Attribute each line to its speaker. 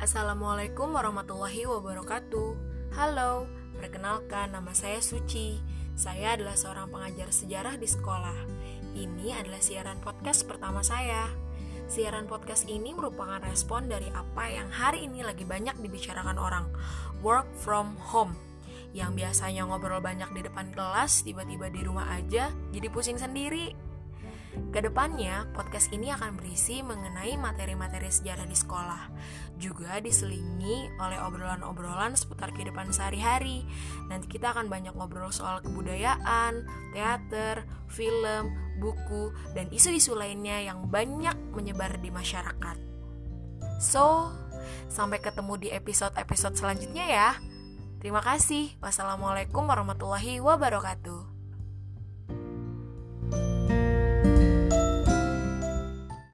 Speaker 1: Assalamualaikum warahmatullahi wabarakatuh. Halo, perkenalkan nama saya Suci. Saya adalah seorang pengajar sejarah di sekolah. Ini adalah siaran podcast pertama saya. Siaran podcast ini merupakan respon dari apa yang hari ini lagi banyak dibicarakan orang, work from home. Yang biasanya ngobrol banyak di depan kelas, tiba-tiba di rumah aja, jadi pusing sendiri. Ke depannya, podcast ini akan berisi mengenai materi-materi sejarah di sekolah, juga diselingi oleh obrolan-obrolan seputar kehidupan sehari-hari. Nanti kita akan banyak ngobrol soal kebudayaan, teater, film, buku, dan isu-isu lainnya yang banyak menyebar di masyarakat. So, sampai ketemu di episode-episode selanjutnya ya. Terima kasih. Wassalamualaikum warahmatullahi wabarakatuh.